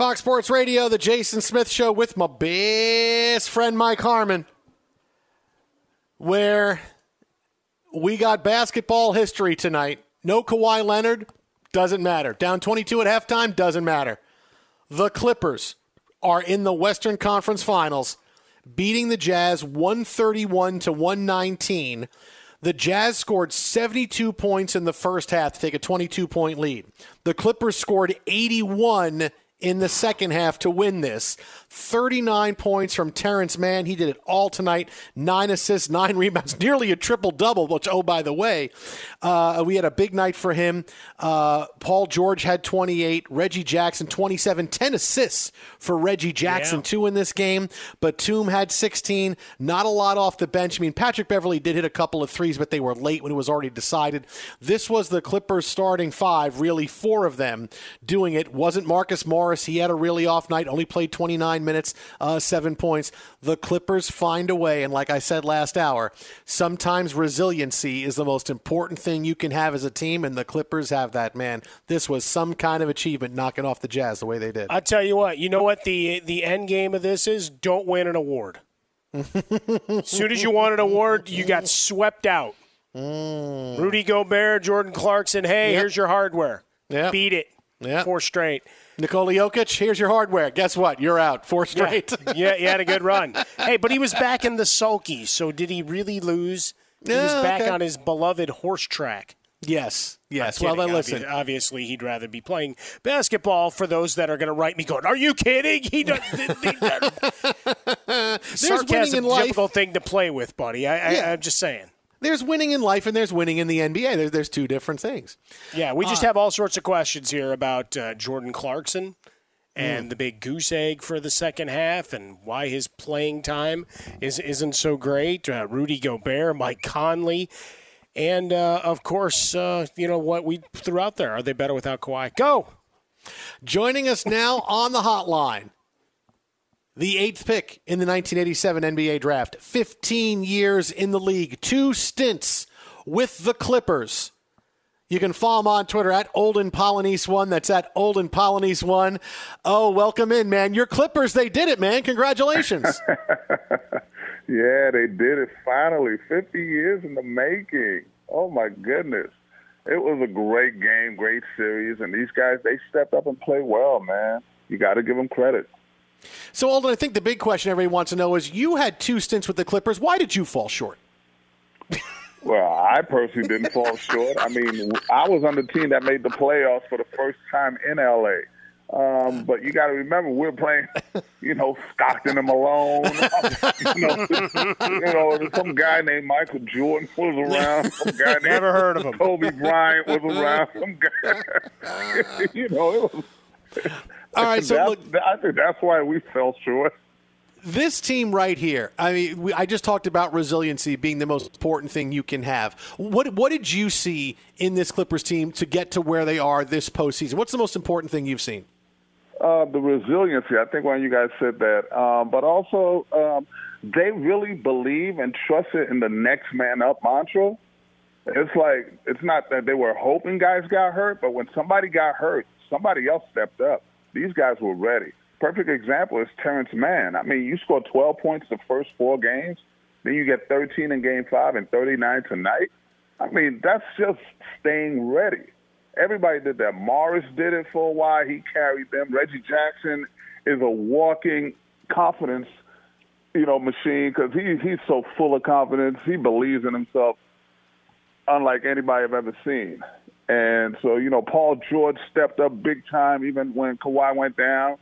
Fox Sports Radio, the Jason Smith Show with my best friend Mike Harmon, where we got basketball history tonight. No Kawhi Leonard, doesn't matter. Down 22 at halftime, doesn't matter. The Clippers are in the Western Conference Finals, beating the Jazz 131 to 119. The Jazz scored 72 points in the first half to take a 22 point lead. The Clippers scored 81 in the second half to win this. 39 points from Terance Mann. He did it all tonight. Nine assists, nine rebounds, nearly a triple double, which, oh, by the way, uh, we had a big night for him. Uh, Paul George had 28, Reggie Jackson 27, 10 assists for Reggie Jackson, Yeah. two in this game. Batum had 16, not a lot off the bench. I mean, Patrick Beverley did hit a couple of threes, but they were late when it was already decided. This was the Clippers starting five, really four of them doing it. Wasn't Marcus Morris. He had a really off night, only played 29 minutes, uh, seven points. The Clippers find a way, and like I said last hour, sometimes resiliency is the most important thing you can have as a team, and the Clippers have that, man. This was some kind of achievement knocking off the Jazz the way they did. I tell you what, you know what the the end game of this is? Don't win an award. as soon as you won an award, you got swept out. Rudy Gobert, Jordan Clarkson, hey, Yep. here's your hardware. Yep. Beat it. Yep. Four straight. Nikola Jokic, here's your hardware. Guess what? You're out. Four straight. Yeah, yeah, he had a good run. Hey, but he was back in the sulky, so did he really lose? He was back okay. on his beloved horse track. Yes, yes. Well, then listen. Obviously, he'd rather be playing basketball. For those that are going to write me, going, "Are you kidding?" He does. he. There's winning Sarcasm in life. difficult thing to play with, buddy. I, Yeah. I, I'm just saying. There's winning in life and there's winning in the NBA. There's, there's two different things. Yeah, we Uh, just have all sorts of questions here about uh, Jordan Clarkson and Hmm. the big goose egg for the second half and why his playing time is, isn't so great. Uh, Rudy Gobert, Mike Conley, and uh, of course, uh, you know what we threw out there. Are they better without Kawhi? Go. Joining us now on the hotline, the eighth pick in the 1987 NBA draft, 15 years in the league, two stints with the Clippers. You can follow him on Twitter at Olden Polynice One. That's at Olden Polynice One. Oh, welcome in, man. Your Clippers, they did it, man. Congratulations. Yeah, they did it finally. 50 years in the making. Oh, my goodness. It was a great game, great series, and these guys, they stepped up and played well, man. You got to give them credit. So, Olden, I think the big question everybody wants to know is you had two stints with the Clippers. Why did you fall short? Well, I personally didn't fall short. I mean, I was on the team that made the playoffs for the first time in LA. Um, but you got to remember, we're playing, you know, Stockton and Malone. you, know, you know, some guy named Michael Jordan was around. Some guy named Never heard of him. Kobe Bryant was around. Some guy, you know, it was. All right, so look- I think that's why we fell short. this team right here. I mean, we, I just talked about resiliency being the most important thing you can have. What what did you see in this Clippers team to get to where they are this postseason? What's the most important thing you've seen? Uh, the resiliency. I think one of you guys said that, um, but also um, they really believe and trusted in the next man up mantra. It's like it's not that they were hoping guys got hurt, but when somebody got hurt, somebody else stepped up. These guys were ready. Perfect example is Terance Mann. I mean, you scored 12 points the first four games, then you get 13 in Game Five and 39 tonight. I mean, that's just staying ready. Everybody did that. Morris did it for a while. He carried them. Reggie Jackson is a walking confidence, you know, machine because he he's so full of confidence. He believes in himself, unlike anybody I've ever seen. And so, you know, Paul George stepped up big time even when Kawhi went down.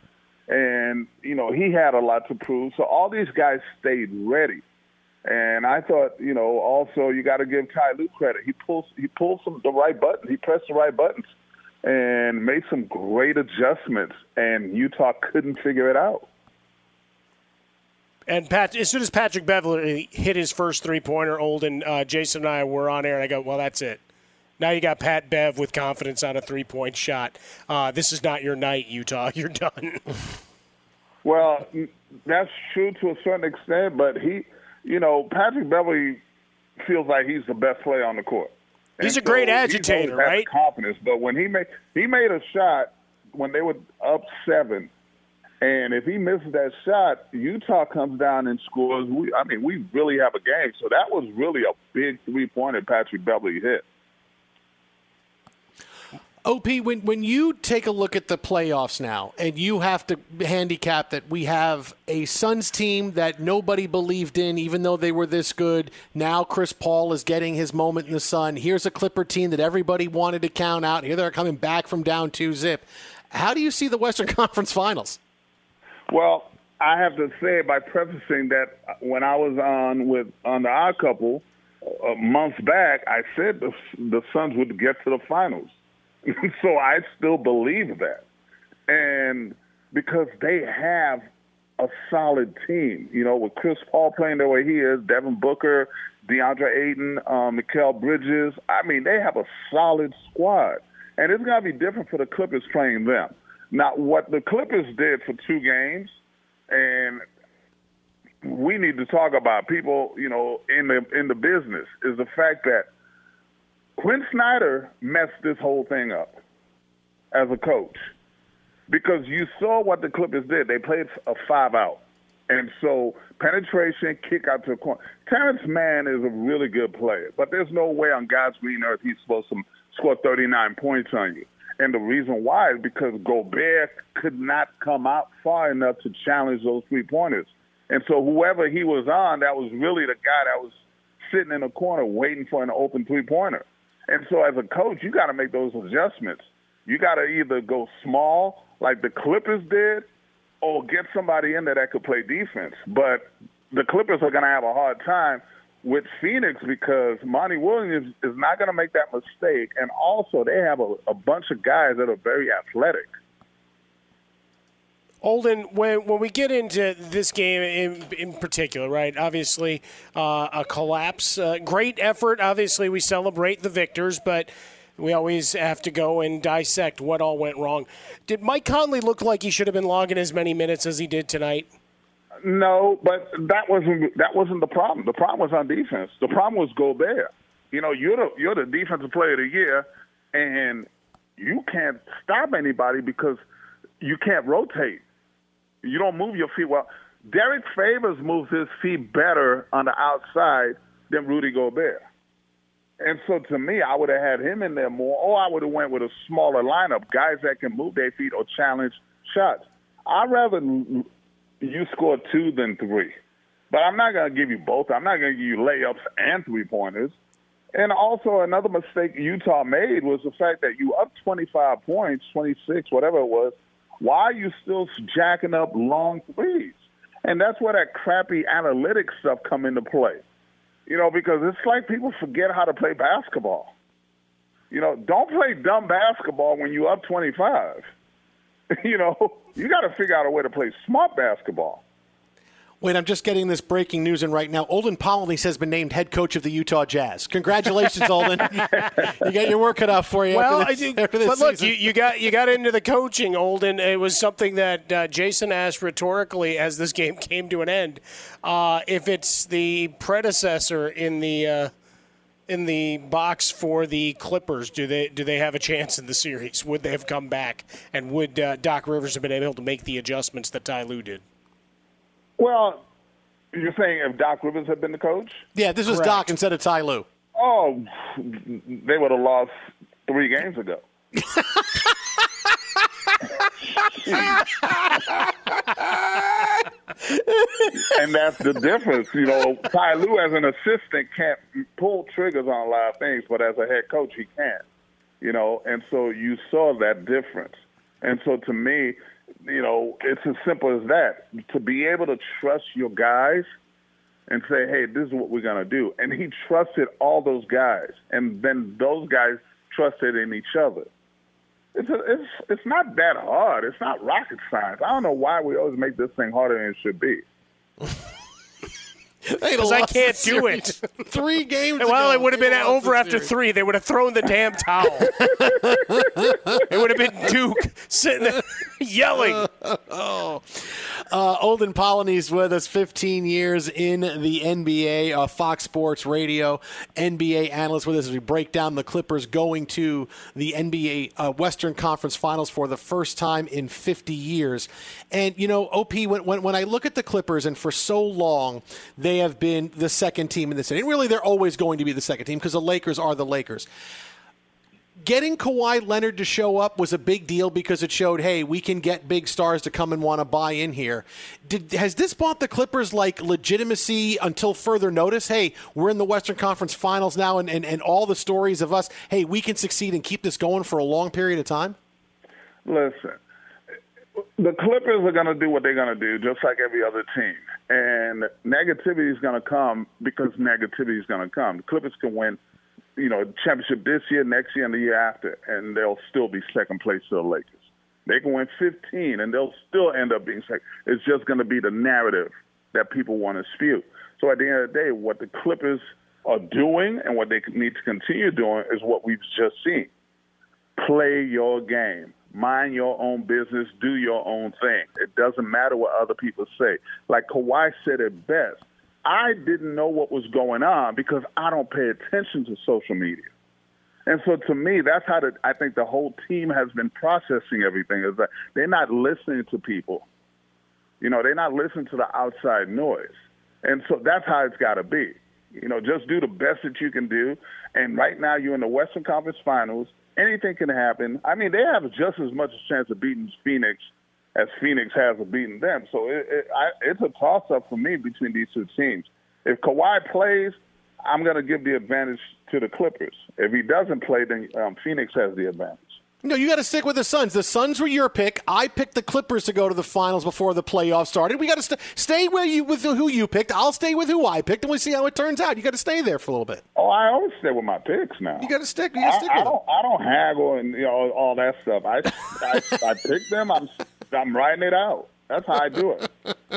And, you know, he had a lot to prove. So all these guys stayed ready. And I thought, you know, also you got to give Ty Lue credit. He pulls he pulled some the right button. He pressed the right buttons and made some great adjustments. And Utah couldn't figure it out. And Pat, as soon as Patrick Beverley hit his first three pointer, Olden, uh, Jason and I were on air, and I go, "Well, that's it. Now you got Pat Bev with confidence on a three point shot. Uh, this is not your night, Utah. You're done." Well, that's true to a certain extent, but he, you know, Patrick Beverley feels like he's the best player on the court. He's a great so agitator, right? Confidence, but when he made he made a shot when they were up seven, and if he misses that shot, Utah comes down and scores. We, I mean, we really have a game. So that was really a big three pointer Patrick Beverley hit. OP, when when you take a look at the playoffs now, and you have to handicap that we have a Suns team that nobody believed in, even though they were this good. Now Chris Paul is getting his moment in the sun. Here's a Clipper team that everybody wanted to count out. Here they're coming back from down two zip. How do you see the Western Conference Finals? Well, I have to say by prefacing that when I was on with on the Odd Couple uh, months back, I said the the Suns would get to the finals. so I still believe that, and because they have a solid team, you know, with Chris Paul playing the way he is, Devin Booker, DeAndre Ayton, um, Mikal Bridges. I mean, they have a solid squad, and it's going to be different for the Clippers playing them. Now, what the Clippers did for two games, and we need to talk about people, you know, in the in the business, is the fact that Quin Snyder messed this whole thing up as a coach because you saw what the Clippers did. They played a five out. And so penetration, kick out to the corner. Terance Mann is a really good player, but there's no way on God's green earth he's supposed to score 39 points on you. And the reason why is because Gobert could not come out far enough to challenge those three pointers. And so whoever he was on, that was really the guy that was sitting in the corner waiting for an open three pointer. And so as a coach, you got to make those adjustments. You got to either go small like the Clippers did or get somebody in there that could play defense. But the Clippers are going to have a hard time with Phoenix because Monty Williams is not going to make that mistake. And also, they have a, a bunch of guys that are very athletic. Olden, when when we get into this game in in particular, right? Obviously, uh, a collapse. Uh, great effort. Obviously, we celebrate the victors, but we always have to go and dissect what all went wrong. Did Mike Conley look like he should have been logging as many minutes as he did tonight? No, but that wasn't that wasn't the problem. The problem was on defense. The problem was Gobert. You know, you're the you're the defensive player of the year, and you can't stop anybody because you can't rotate. You don't move your feet well. Derrick Favors moves his feet better on the outside than Rudy Gobert. And so to me, I would have had him in there more, or I would have went with a smaller lineup, guys that can move their feet or challenge shots. I'd rather you score two than three. But I'm not going to give you both. I'm not going to give you layups and three pointers. And also, another mistake Utah made was the fact that you up 25 points, 26, whatever it was. Why are you still jacking up long threes? And that's where that crappy analytics stuff come into play. You know, because it's like people forget how to play basketball. You know, don't play dumb basketball when you're up 25. you know, you got to figure out a way to play smart basketball. Wait, I'm just getting this breaking news in right now. Olden Polynice has been named head coach of the Utah Jazz. Congratulations, Olden. you got your work cut out for you. Well, after this, I after this but look, you, you got you got into the coaching, Olden. It was something that uh, Jason asked rhetorically as this game came to an end. Uh, if it's the predecessor in the uh, in the box for the Clippers, do they do they have a chance in the series? Would they have come back, and would uh, Doc Rivers have been able to make the adjustments that Ty Lue did? Well, you're saying if Doc Rivers had been the coach? yeah, this was Correct. Doc instead of Ty Lue. Oh, they would have lost three games ago. and that's the difference. You know, Ty Lue as an assistant can't pull triggers on a lot of things, but as a head coach, he can. You know, and so you saw that difference. And so to me, you know, it's as simple as that. To be able to trust your guys and say, hey, this is what we're going to do. And he trusted all those guys. And then those guys trusted in each other. It's, a, it's, it's not that hard. It's not rocket science. I don't know why we always make this thing harder than it should be. Because I can't do it. Three games. Well, it would have been over after series. three. They would have thrown the damn towel. it would have been Duke sitting there yelling. Uh, Olden Polynice with us, 15 years in the NBA, uh, Fox Sports Radio, NBA analyst with us as we break down the Clippers going to the NBA uh, Western Conference Finals for the first time in 50 years. And, you know, OP, when, when, when I look at the Clippers, and for so long they have been the second team in city, and really they're always going to be the second team because the Lakers are the Lakers getting Kawhi Leonard to show up was a big deal because it showed, hey, we can get big stars to come and want to buy in here. Did, has this bought the Clippers like legitimacy until further notice? Hey, we're in the Western Conference Finals now, and, and, and all the stories of us, hey, we can succeed and keep this going for a long period of time? Listen, the Clippers are going to do what they're going to do, just like every other team. And negativity is going to come because negativity is going to come. The Clippers can win, you know, championship this year, next year, and the year after, and they'll still be second place to the Lakers. They can win 15, and they'll still end up being second. It's just going to be the narrative that people want to spew. So at the end of the day, what the Clippers are doing and what they need to continue doing is what we've just seen. Play your game mind your own business, do your own thing. It doesn't matter what other people say. Like Kawhi said it best. I didn't know what was going on because I don't pay attention to social media. And so to me, that's how the, I think the whole team has been processing everything is that they're not listening to people. You know, they're not listening to the outside noise. And so that's how it's got to be. You know, just do the best that you can do. And right now you're in the Western Conference Finals anything can happen. I mean, they have just as much a chance of beating Phoenix as Phoenix has of beating them. So it, it, I, it's a toss-up for me between these two teams. If Kawhi plays, I'm going to give the advantage to the Clippers. If he doesn't play, then um, Phoenix has the advantage. No, you got to stick with the Suns. The Suns were your pick. I picked the Clippers to go to the finals before the playoffs started. We got to st- stay where you with who you picked. I'll stay with who I picked, and we'll see how it turns out. You got to stay there for a little bit. Oh, I always stay with my picks now. You got to stick. You got to stick I, with I don't, I don't haggle and you know all that stuff. I I, I pick them. I'm I'm writing it out. That's how I do it.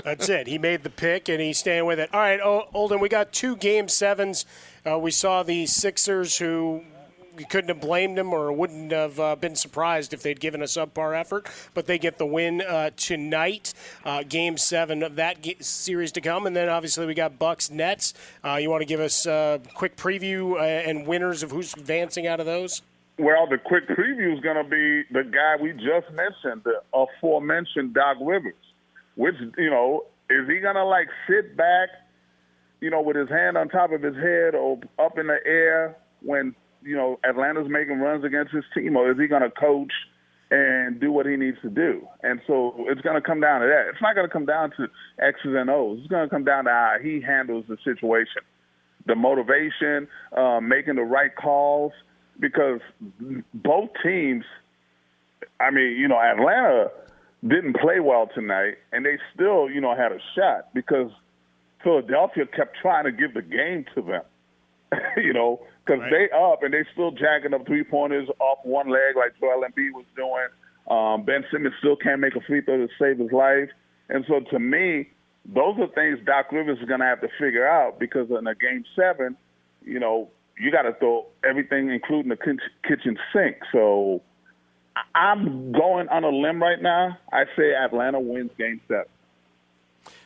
That's it. He made the pick and he's staying with it. All right, Olden, we got two game sevens. Uh, we saw the Sixers who you couldn't have blamed them or wouldn't have uh, been surprised if they'd given a subpar effort. But they get the win uh, tonight, uh, Game Seven of that series to come, and then obviously we got Bucks Nets. Uh, you want to give us a quick preview uh, and winners of who's advancing out of those? Well, the quick preview is going to be the guy we just mentioned, the aforementioned Doc Rivers. Which you know, is he going to like sit back, you know, with his hand on top of his head or up in the air when you know Atlanta's making runs against his team, or is he going to coach and do what he needs to do? And so it's going to come down to that. It's not going to come down to X's and O's. It's going to come down to how he handles the situation, the motivation, uh, making the right calls, because both teams. I mean, you know, Atlanta didn't play well tonight, and they still, you know, had a shot because Philadelphia kept trying to give the game to them. you know, because right. they up and they still jacking up three pointers off one leg like Joel Embiid was doing. Um, ben Simmons still can't make a free throw to save his life. And so to me, those are things Doc Rivers is going to have to figure out because in a game seven, you know, you got to throw everything, including the kitchen sink. So I'm going on a limb right now. I say Atlanta wins game seven.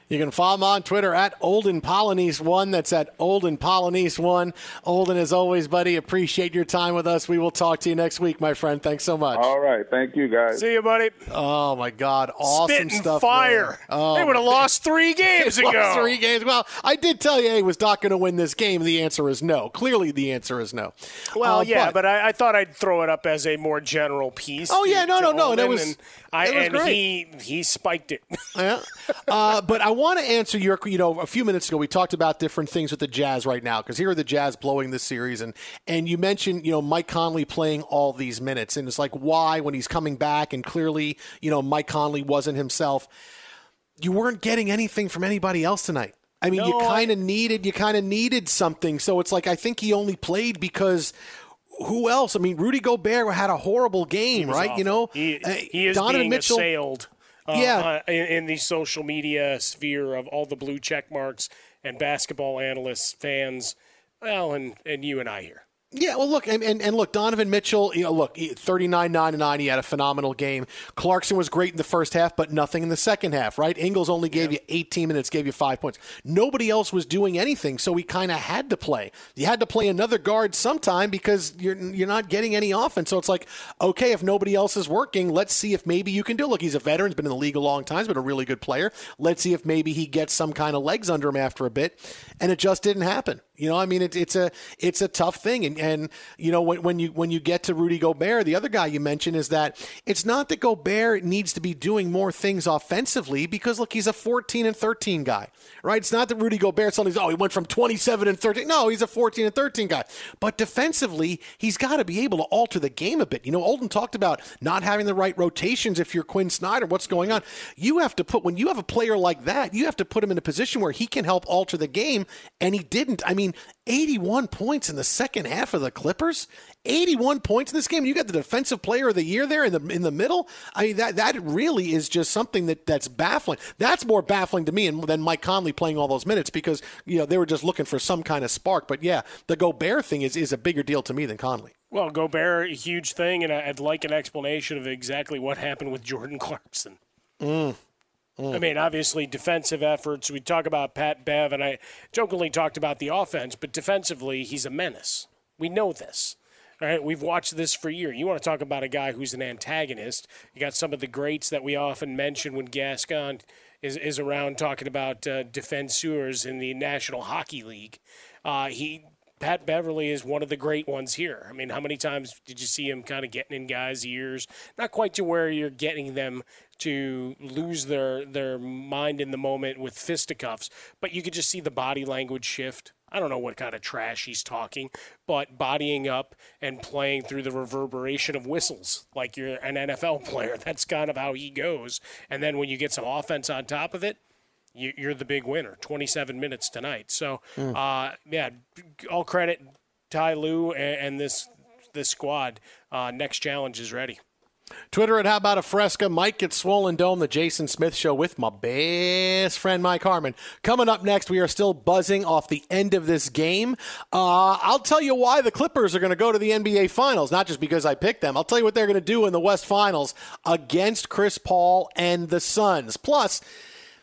You can follow him on Twitter at Olden Polynice One. That's at Olden Polynice One. Olden, as always, buddy, appreciate your time with us. We will talk to you next week, my friend. Thanks so much. All right, thank you, guys. See you, buddy. Oh my God, awesome Spitting stuff! Fire. Oh, they would have lost three games ago. three games. Well, I did tell you, hey, was Doc going to win this game? The answer is no. Clearly, the answer is no. Well, uh, yeah, but, but I, I, thought I'd throw it up as a more general piece. Oh yeah, no, no, no, and it was. And, I, it was and great. he he spiked it. yeah, uh, but I want to answer your. You know, a few minutes ago we talked about different things with the Jazz right now because here are the Jazz blowing this series, and and you mentioned you know Mike Conley playing all these minutes, and it's like why when he's coming back, and clearly you know Mike Conley wasn't himself. You weren't getting anything from anybody else tonight. I mean, No, you kind of needed you kind of needed something. So it's like I think he only played because who else? I mean, Rudy Gobert had a horrible game, right? You know, he, Uh, he is Donovan being Mitchell. assailed. Uh, Yeah. uh, in, in the social media sphere of all the blue check marks and basketball analysts, fans, well, and and you and I here. Yeah, well, look, and, and, and look, Donovan Mitchell, you know, look, 39 9 and 9, he had a phenomenal game. Clarkson was great in the first half, but nothing in the second half, right? Ingles only gave you 18 minutes, gave you five points. Nobody else was doing anything, so he kind of had to play. You had to play another guard sometime because you're you're not getting any offense. So it's like, okay, if nobody else is working, let's see if maybe you can do. Look, he's a veteran, he's been in the league a long time, he's been a really good player. Let's see if maybe he gets some kind of legs under him after a bit, and it just didn't happen. You know, I mean, it, it's a it's a tough thing, and and you know when, when you when you get to Rudy Gobert, the other guy you mentioned is that it's not that Gobert needs to be doing more things offensively because look, he's a 14 and 13 guy, right? It's not that Rudy Gobert suddenly oh he went from 27 and 13. No, he's a 14 and 13 guy, but defensively he's got to be able to alter the game a bit. You know, Olden talked about not having the right rotations. If you're Quin Snyder, what's going on? You have to put when you have a player like that, you have to put him in a position where he can help alter the game, and he didn't. I mean, 81 points in the second half of the Clippers. 81 points in this game. You got the defensive player of the year there in the in the middle. I mean that that really is just something that that's baffling. That's more baffling to me than Mike Conley playing all those minutes because you know they were just looking for some kind of spark. But yeah, the Gobert thing is is a bigger deal to me than Conley. Well, Gobert, a huge thing, and I'd like an explanation of exactly what happened with Jordan Clarkson. Mm. I mean, obviously, defensive efforts. We talk about Pat Bev, and I jokingly talked about the offense, but defensively, he's a menace. We know this. All right, we've watched this for years. You want to talk about a guy who's an antagonist? You got some of the greats that we often mention when Gascon is, is around talking about uh, defenseurs in the National Hockey League. Uh, he Pat Beverley is one of the great ones here. I mean, how many times did you see him kind of getting in guys' ears? Not quite to where you're getting them to lose their their mind in the moment with fisticuffs, but you could just see the body language shift. I don't know what kind of trash he's talking, but bodying up and playing through the reverberation of whistles like you're an NFL player. That's kind of how he goes. And then when you get some offense on top of it, you're the big winner. 27 minutes tonight. So, mm. uh, yeah, all credit Ty Lue and, this this squad. Uh, next challenge is ready. Twitter at How About a Fresca. Mike gets Swollen Dome, the Jason Smith Show with my best friend Mike Harmon. Coming up next, we are still buzzing off the end of this game. Uh, I'll tell you why the Clippers are going to go to the NBA Finals, not just because I picked them. I'll tell you what they're going to do in the West Finals against Chris Paul and the Suns. Plus,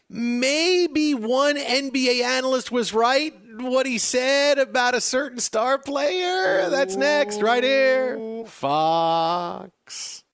maybe one NBA analyst was right what he said about a certain star player. That's next, right here. Fox.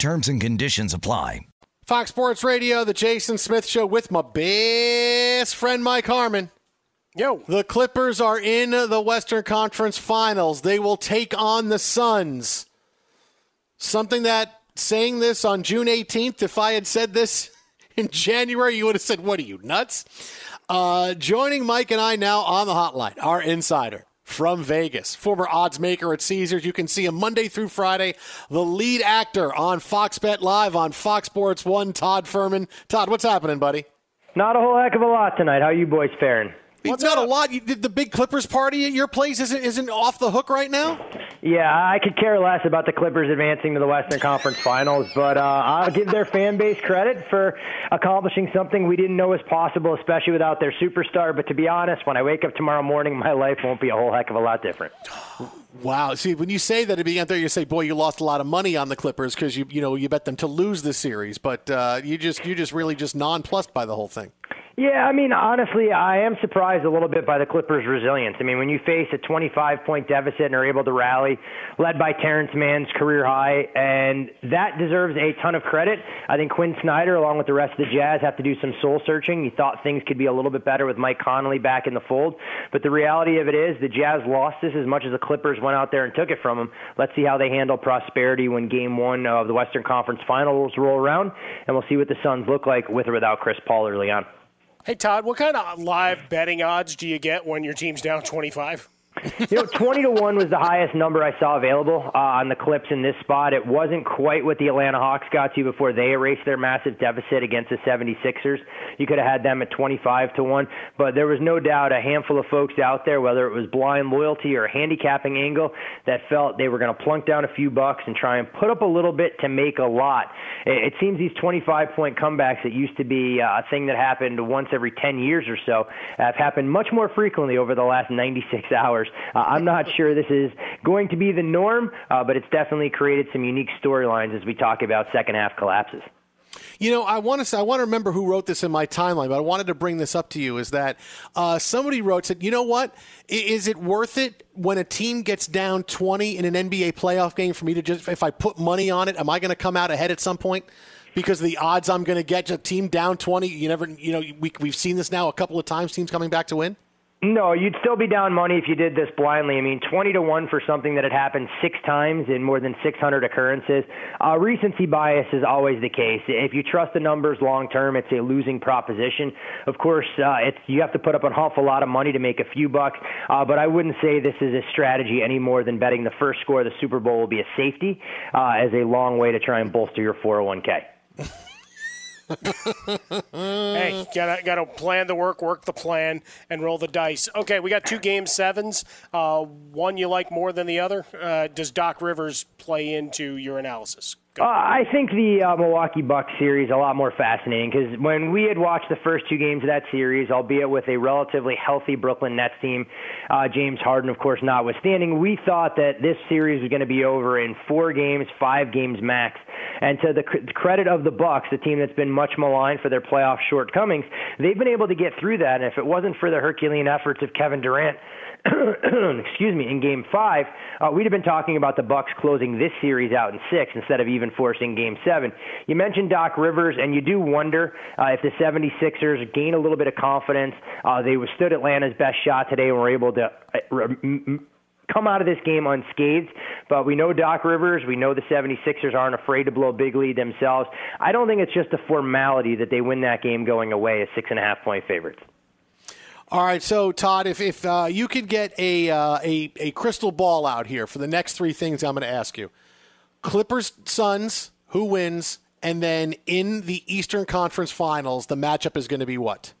Terms and conditions apply. Fox Sports Radio, the Jason Smith Show with my best friend Mike Harmon. Yo. The Clippers are in the Western Conference Finals. They will take on the Suns. Something that saying this on June 18th, if I had said this in January, you would have said, What are you, nuts? Uh, joining Mike and I now on the hotline, our insider, from Vegas, former odds maker at Caesars. You can see him Monday through Friday, the lead actor on Fox Bet Live on Fox Sports 1, Todd Fuhrman. Todd, what's happening, buddy? Not a whole heck of a lot tonight. How you boys faring? We've got a lot. You, the big Clippers party at your place isn't isn't off the hook right now. Yeah, I could care less about the Clippers advancing to the Western Conference Finals, but uh, I'll give their fan base credit for accomplishing something we didn't know was possible, especially without their superstar. But to be honest, when I wake up tomorrow morning, my life won't be a whole heck of a lot different. Wow. See, when you say that at the beginning there, you say, "Boy, you lost a lot of money on the Clippers because you you know you bet them to lose the series," but uh, you just you just really just nonplussed by the whole thing. Yeah, I mean, honestly, I am surprised a little bit by the Clippers' resilience. I mean, when you face a 25 point deficit and are able to rally, led by Terance Mann's career high, and that deserves a ton of credit. I think Quin Snyder, along with the rest of the Jazz, have to do some soul searching. He thought things could be a little bit better with Mike Conley back in the fold, but the reality of it is the Jazz lost this as much as the Clippers went out there and took it from them. Let's see how they handle prosperity when Game One of the Western Conference Finals roll around, and we'll see what the Suns look like with or without Chris Paul early on. Hey, Todd, what kind of live betting odds do you get when your team's down 25? You know, 20 to 1 was the highest number I saw available uh, on the clips in this spot. It wasn't quite what the Atlanta Hawks got to before they erased their massive deficit against the 76ers. You could have had them at 25 to 1, but there was no doubt a handful of folks out there, whether it was blind loyalty or a handicapping angle, that felt they were going to plunk down a few bucks and try and put up a little bit to make a lot. It, it seems these 25 point comebacks that used to be uh, a thing that happened once every 10 years or so have happened much more frequently over the last 96 hours. Uh, I'm not sure this is going to be the norm, uh, but it's definitely created some unique storylines as we talk about second half collapses. You know, I want to say, I want to remember who wrote this in my timeline, but I wanted to bring this up to you. Is that uh, somebody wrote said, you know what? Is it worth it when a team gets down 20 in an NBA playoff game for me to just if I put money on it, am I going to come out ahead at some point? Because the odds I'm going to get a team down 20, you never, you know, we, we've seen this now a couple of times, teams coming back to win. No, you'd still be down money if you did this blindly. I mean, 20 to 1 for something that had happened six times in more than 600 occurrences. Uh, recency bias is always the case. If you trust the numbers long term, it's a losing proposition. Of course, uh, it's you have to put up an awful lot of money to make a few bucks, uh, but I wouldn't say this is a strategy any more than betting the first score of the Super Bowl will be a safety uh, as a long way to try and bolster your 401k. hey, gotta gotta plan the work, work the plan, and roll the dice. Okay, we got two game sevens. Uh, one you like more than the other. Uh, does Doc Rivers play into your analysis? Uh, I think the uh, Milwaukee Bucks series a lot more fascinating because when we had watched the first two games of that series, albeit with a relatively healthy Brooklyn Nets team, uh, James Harden, of course, notwithstanding, we thought that this series was going to be over in four games, five games max. And to the cr- credit of the Bucks, the team that's been much maligned for their playoff shortcomings, they've been able to get through that. And if it wasn't for the Herculean efforts of Kevin Durant, excuse me, in Game Five, uh, we'd have been talking about the Bucks closing this series out in six instead of even forcing Game Seven. You mentioned Doc Rivers, and you do wonder uh, if the 76ers gain a little bit of confidence. Uh, they withstood Atlanta's best shot today and were able to. Uh, come out of this game unscathed. But we know Doc Rivers. We know the 76ers aren't afraid to blow a big lead themselves. I don't think it's just a formality that they win that game going away as six and a half point favorites. All right, so Todd, if if uh, you could get a, uh, a a crystal ball out here for the next three things, I'm going to ask you: Clippers, Suns, who wins, and then in the Eastern Conference Finals, the matchup is going to be what?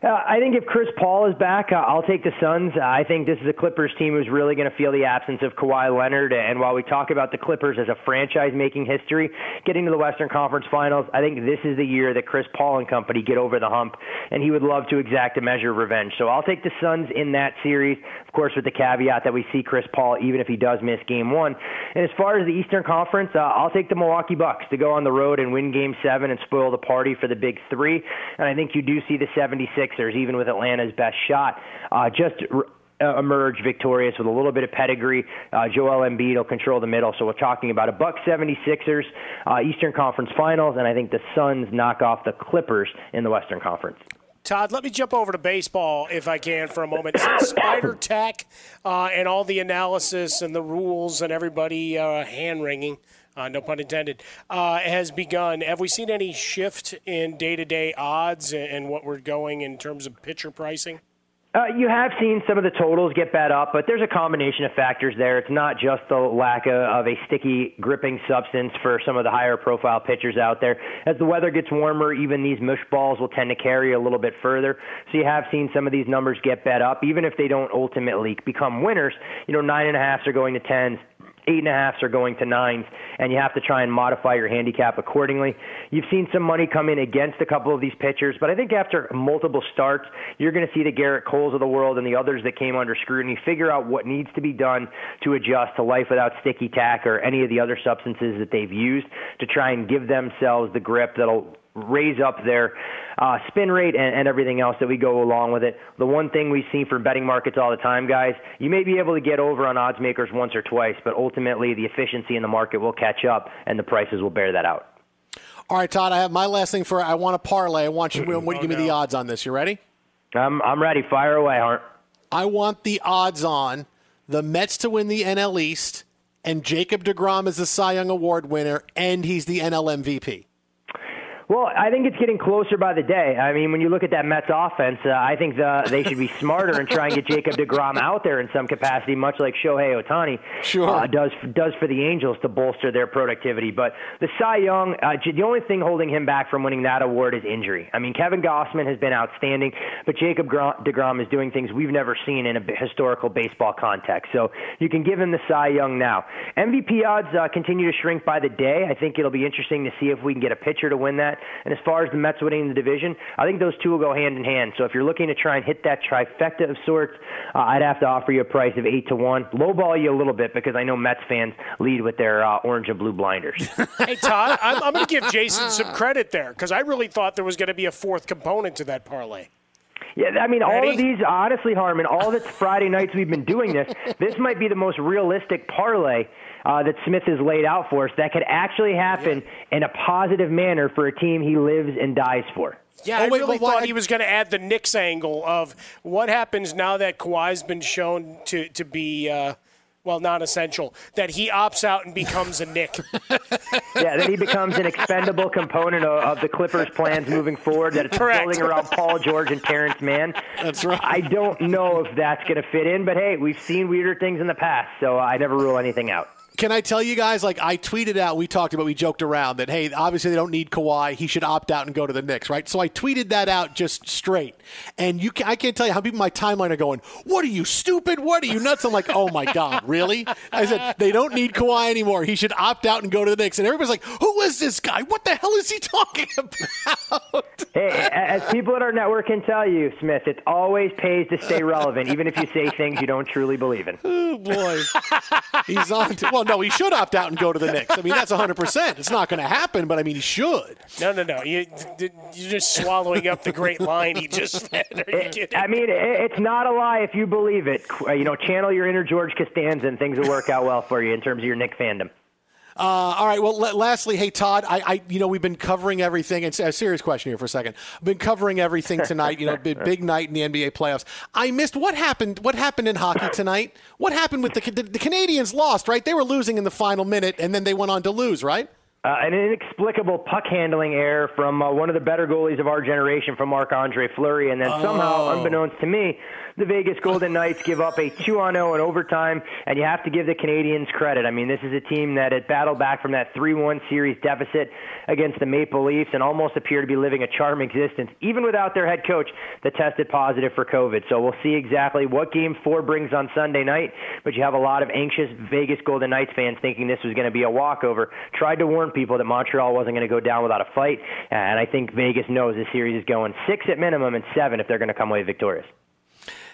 Uh, I think if Chris Paul is back, uh, I'll take the Suns. Uh, I think this is a Clippers team who's really going to feel the absence of Kawhi Leonard. And while we talk about the Clippers as a franchise making history, getting to the Western Conference Finals, I think this is the year that Chris Paul and company get over the hump, and he would love to exact a measure of revenge. So I'll take the Suns in that series, of course, with the caveat that we see Chris Paul even if he does miss Game One. And as far as the Eastern Conference, uh, I'll take the Milwaukee Bucks to go on the road and win Game Seven and spoil the party for the Big Three. And I think you do see the 76ers, even with Atlanta's best shot, uh, just. Uh, emerge victorious with a little bit of pedigree. Uh, Joel Embiid will control the middle. So we're talking about a Buck 76ers uh, Eastern Conference Finals, and I think the Suns knock off the Clippers in the Western Conference. Todd, let me jump over to baseball if I can for a moment. Spider Tack uh, and all the analysis and the rules and everybody uh, hand wringing. Uh, no pun intended, uh, has begun. Have we seen any shift in day to day odds and what we're going in terms of pitcher pricing? Uh, you have seen some of the totals get bet up, but there's a combination of factors there. It's not just the lack of, of a sticky gripping substance for some of the higher profile pitchers out there. As the weather gets warmer, even these mush balls will tend to carry a little bit further. So you have seen some of these numbers get bet up, even if they don't ultimately become winners. You know, nine and a halfs are going to tens eight and a halfs are going to nines, and you have to try and modify your handicap accordingly. You've seen some money come in against a couple of these pitchers, but I think after multiple starts, you're going to see the Gerrit Coles of the world and the others that came under scrutiny figure out what needs to be done to adjust to life without sticky tack or any of the other substances that they've used to try and give themselves the grip that'll raise up their uh, spin rate and, and everything else that we go along with it. The one thing we see for betting markets all the time, guys, you may be able to get over on odds makers once or twice, but ultimately the efficiency in the market will catch up and the prices will bear that out. All right, Todd, I have my last thing for I want to parlay. I want you to oh, give me the odds on this. You ready? I'm, I'm ready. Fire away, Hart. I want the odds on the Mets to win the NL East and Jacob DeGrom is the Cy Young Award winner and he's the NL MVP. Well, I think it's getting closer by the day. I mean, when you look at that Mets offense, uh, I think the, they should be smarter and try and get Jacob DeGrom out there in some capacity, much like Shohei Ohtani sure. uh, does does for the Angels to bolster their productivity. But the Cy Young, uh, the only thing holding him back from winning that award is injury. I mean, Kevin Gausman has been outstanding, but Jacob DeGrom is doing things we've never seen in a historical baseball context. So you can give him the Cy Young now. MVP odds uh, continue to shrink by the day. I think it'll be interesting to see if we can get a pitcher to win that. And as far as the Mets winning the division, I think those two will go hand in hand. So if you're looking to try and hit that trifecta of sorts, uh, I'd have to offer you a price of eight to one. Lowball you a little bit because I know Mets fans lead with their uh, orange and blue blinders. hey Todd, I'm, I'm going to give Jason some credit there because I really thought there was going to be a fourth component to that parlay. Yeah, I mean, Ready? all of these, honestly, Harmon, all the Friday nights we've been doing this, this might be the most realistic parlay uh, that Smith has laid out for us that could actually happen yeah. in a positive manner for a team he lives and dies for. Yeah, oh, I wait, really thought he was going to add the Knicks angle of what happens now that Kawhi's been shown to to be. Uh, well, non-essential, that he opts out and becomes a Knick. yeah, that he becomes an expendable component of, of, the Clippers' plans moving forward. That it's Correct. building around Paul George and Terance Mann. That's right. I don't know if that's going to fit in, but hey, we've seen weirder things in the past, so I never rule anything out. Can I tell you guys? Like I tweeted out, we talked about, we joked around that hey, obviously they don't need Kawhi. He should opt out and go to the Knicks, right? So I tweeted that out just straight, and you, can, I can't tell you how people in my timeline are going, "What are you stupid? What are you nuts?" I'm like, "Oh my god, really?" I said they don't need Kawhi anymore. He should opt out and go to the Knicks. And everybody's like, "Who is this guy? What the hell is he talking about?" Hey, as people at our network can tell you, Smith, it always pays to stay relevant, even if you say things you don't truly believe in. Oh boy, he's on. To, well, no, he should opt out and go to the Knicks. I mean, that's 100%. It's not going to happen, but I mean, he should. No, no, no. You, you're just swallowing up the great line he just said. I mean, it's not a lie if you believe it. You know, channel your inner George Costanza and things will work out well for you in terms of your Knick fandom. Uh, all right. Well, l- lastly, hey Todd, I, I, you know, we've been covering everything. It's a serious question here for a second. I've been covering everything tonight. You know, big, big night in the NBA playoffs. I missed what happened. What happened in hockey tonight? What happened with the, the the Canadiens? Lost, right? They were losing in the final minute, and then they went on to lose, right? Uh, an inexplicable puck handling error from uh, one of the better goalies of our generation, from Marc Andre Fleury, and then oh. somehow, unbeknownst to me, the Vegas Golden Knights give up a 2 on 0 in overtime, and you have to give the Canadiens credit. I mean, this is a team that had battled back from that 3 1 series deficit against the Maple Leafs and almost appear to be living a charm existence, even without their head coach that tested positive for COVID. So we'll see exactly what game four brings on Sunday night, but you have a lot of anxious Vegas Golden Knights fans thinking this was going to be a walkover. Tried to warn people that Montreal wasn't going to go down without a fight, and I think Vegas knows this series is going six at minimum and seven if they're going to come away victorious.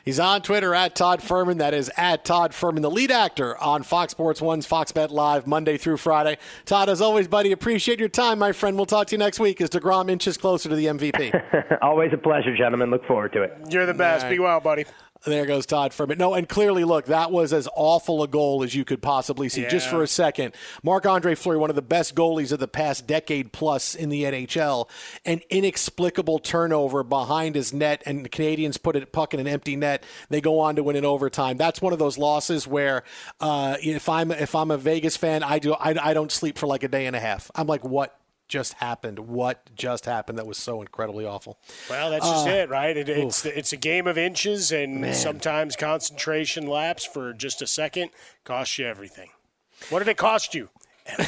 He's on Twitter at Todd Fuhrman. That is at Todd Fuhrman, the lead actor on Fox Sports One's Fox Bet Live, Monday through Friday. Todd, as always, buddy, appreciate your time, my friend. We'll talk to you next week as DeGrom inches closer to the MVP. always a pleasure, gentlemen. Look forward to it. You're the best. Right. Be well, buddy. There goes Todd Fuhrman. No, and clearly, look, that was as awful a goal as you could possibly see. Yeah. Just for a second, Marc Andre Fleury, one of the best goalies of the past decade plus in the NHL, an inexplicable turnover behind his net, and the Canadiens put a puck in an empty net. They go on to win in overtime. That's one of those losses where, uh, if I'm if I'm a Vegas fan, I do I, I don't sleep for like a day and a half. I'm like, what just happened? What just happened that was so incredibly awful? Well, that's just Uh, it, right? It, it's it's a game of inches, and Man. sometimes concentration lapse for just a second costs you everything. What did it cost you?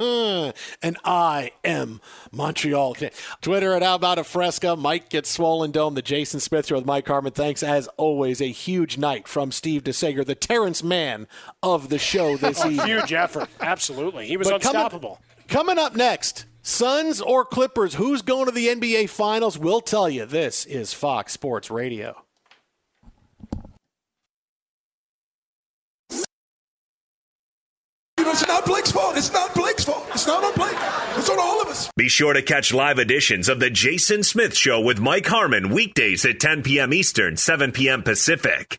and I am Montreal. Twitter at How About a Fresca. Mike gets swollen dome. The Jason Smith Show with Mike Harmon. Thanks as always. A huge night from Steve DeSager, the Terance Mann of the show this evening. huge effort, absolutely. He was But unstoppable. Coming up next, Suns or Clippers, who's going to the NBA Finals? We'll tell you. This is Fox Sports Radio. It's not Blake's fault. It's not Blake's fault. It's not on Blake. It's on all of us. Be sure to catch live editions of The Jason Smith Show with Mike Harmon weekdays at 10 p.m. Eastern, 7 p.m. Pacific.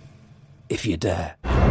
if you dare.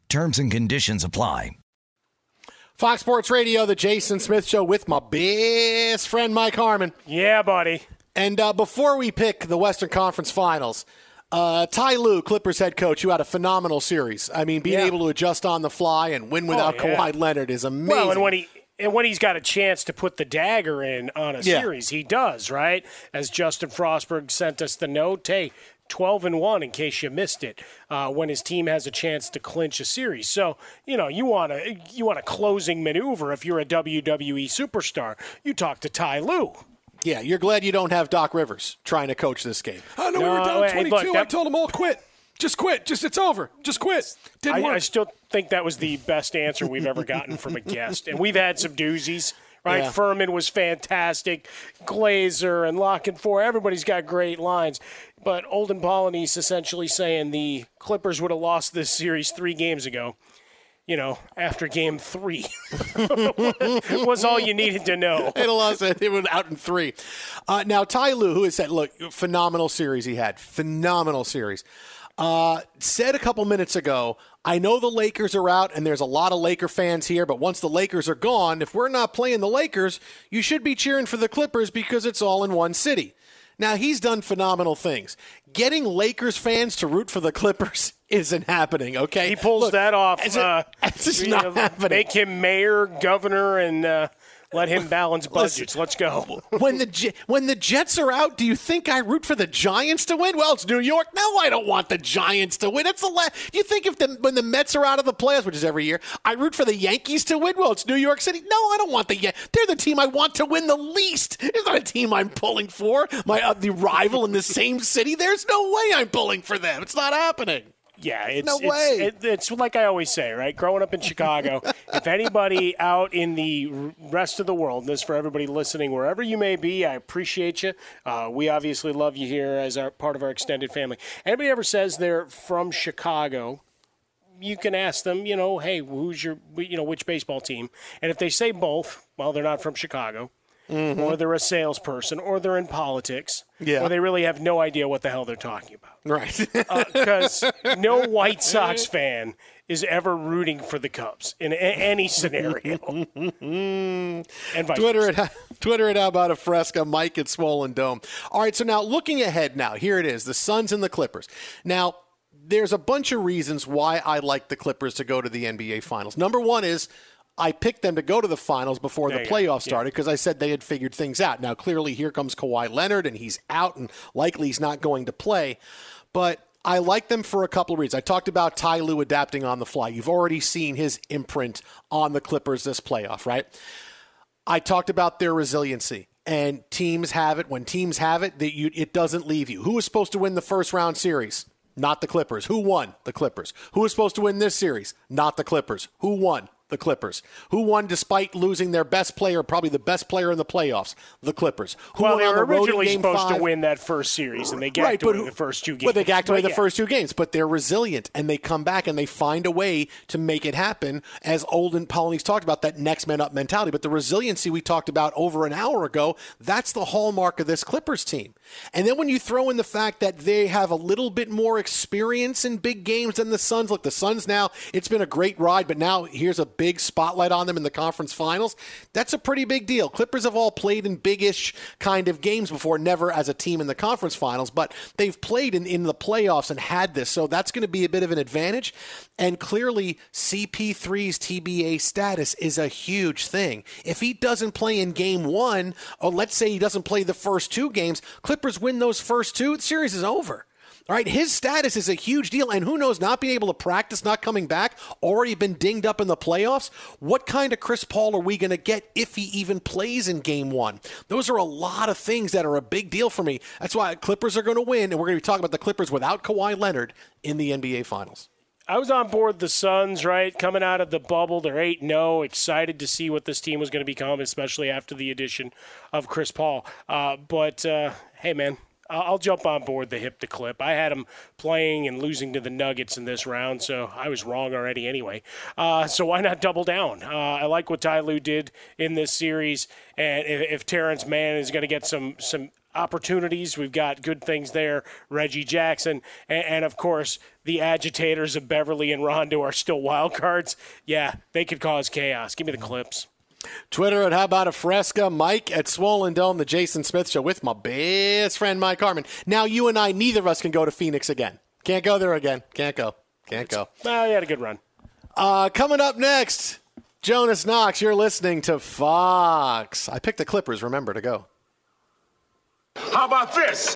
Terms and conditions apply. Fox Sports Radio, the Jason Smith Show with my best friend Mike Harmon. Yeah, buddy. And uh, before we pick the Western Conference Finals, uh, Ty Lue, Clippers head coach, you had a phenomenal series. I mean, being Yeah. able to adjust on the fly and win without Oh, yeah. Kawhi Leonard is amazing. Well, and when he and when he's got a chance to put the dagger in on a Yeah. series, he does, right? As Justin Frostberg sent us the note, hey, 12 and 1 in case you missed it uh, when his team has a chance to clinch a series. So, you know, you want a you want a closing maneuver if you're a WWE superstar. You talk to Ty Lue. Yeah, you're glad you don't have Doc Rivers trying to coach this game. I know we were down wait, 22. look, I told them all quit. Just quit. Just it's over. Just quit. Didn't I, work. I still think that was the best answer we've ever gotten from a guest. And we've had some doozies, right? Yeah. Fuhrman was fantastic. Glazer and Lock and Four, everybody's got great lines. But Olden Polynice essentially saying the Clippers would have lost this series three games ago. You know, after game three was all you needed to know. It lost it. It was out in three. Uh, now, Ty Lue, who has said, look, phenomenal series he had. Phenomenal series. Uh, said a couple minutes ago, I know the Lakers are out and there's a lot of Laker fans here, but once the Lakers are gone, if we're not playing the Lakers, you should be cheering for the Clippers because it's all in one city. Now, he's done phenomenal things. Getting Lakers fans to root for the Clippers isn't happening, okay? He pulls that off. A- uh, it's not know, happening. Make him mayor, governor, and uh, let him balance budgets. Let's go. when the when the Jets are out, do you think I root for the Giants to win? Well, it's New York. No, I don't want the Giants to win. It's the last. you think if the when the Mets are out of the playoffs, which is every year, I root for the Yankees to win? Well, it's New York City. No, I don't want the Yan- They're the team I want to win the least. It's not a team I'm pulling for. My uh, the rival in the same city. There's no way I'm pulling for them. It's not happening. Yeah, it's, No it's, way. It, it's like I always say, right? Growing up in Chicago, if anybody out in the rest of the world, this for everybody listening, wherever you may be, I appreciate you. Uh, we obviously love you here as our part of our extended family. Anybody ever says they're from Chicago, you can ask them, you know, hey, who's your, you know, which baseball team? And if they say both, well, they're not from Chicago. Mm-hmm. Or they're a salesperson, or they're in politics, Yeah. or they really have no idea what the hell they're talking about Right. Uh, because no White Sox fan is ever rooting for the Cubs in a- any scenario. and Twitter versa. at Twitter at how about a fresca, Mike at Swollen Dome. All right, so now looking ahead now, here it is, the Suns and the Clippers. Now, there's a bunch of reasons why I like the Clippers to go to the NBA Finals. Number one is I picked them to go to the finals before There the playoffs Yeah. started because I said they had figured things out. Now, clearly, here comes Kawhi Leonard, and he's out, and likely he's not going to play. But I like them for a couple of reasons. I talked about Ty Lue adapting on the fly. You've already seen his imprint on the Clippers this playoff, right? I talked about their resiliency. And teams have it. When teams have it, that you, it doesn't leave you. Who was supposed to win the first round series? Not the Clippers. Who won? The Clippers. Who was supposed to win this series? Not the Clippers. Who won? The Clippers. Who won despite losing their best player, probably the best player in the playoffs? The Clippers. Who well, they were the originally supposed five? to win that first series, and they gacked Right, away who- the first two games. But they gacked away But the yeah. first two games. But they're resilient and they come back and they find a way to make it happen. As Olden Polynice talked about that next man up mentality. But the resiliency we talked about over an hour ago, that's the hallmark of this Clippers team. And then when you throw in the fact that they have a little bit more experience in big games than the Suns. Look, the Suns now, it's been a great ride, but now here's a big spotlight on them in the conference finals. That's a pretty big deal. Clippers have all played in big-ish kind of games before, never as a team in the conference finals, but they've played in, in the playoffs and had this. So that's going to be a bit of an advantage. And clearly, CP3's TBA status is a huge thing. If he doesn't play in game one, or let's say he doesn't play the first two games, Clippers win those first two, the series is over. All right, his status is a huge deal, and who knows, not being able to practice, not coming back, already been dinged up in the playoffs. What kind of Chris Paul are we going to get if he even plays in game one? Those are a lot of things that are a big deal for me. That's why Clippers are going to win, and we're going to be talking about the Clippers without Kawhi Leonard in the NBA Finals. I was on board the Suns, right? Coming out of the bubble, they're 8 0, excited to see what this team was going to become, especially after the addition of Chris Paul. Uh, but uh, hey, man, I'll jump on board the hip to clip. I had them playing and losing to the Nuggets in this round, so I was wrong already anyway. Uh, so why not double down? Uh, I like what Ty Lue did in this series, and if, if Terance Mann is going to get some some opportunities. We've got good things there. Reggie Jackson, and, and, of course the agitators of Beverley and Rondo are still wild cards. Yeah, they could cause chaos. Give me the clips. Twitter at How About a Fresca, Mike at Swollen Dome, the Jason Smith Show with my best friend Mike Harmon. Now you and I, neither of us can go to Phoenix again. Can't go there again. Can't go. Can't go. Well, you had a good run. Uh, coming up next, Jonas Knox. You're listening to Fox. I picked the Clippers. Remember to go. How about this?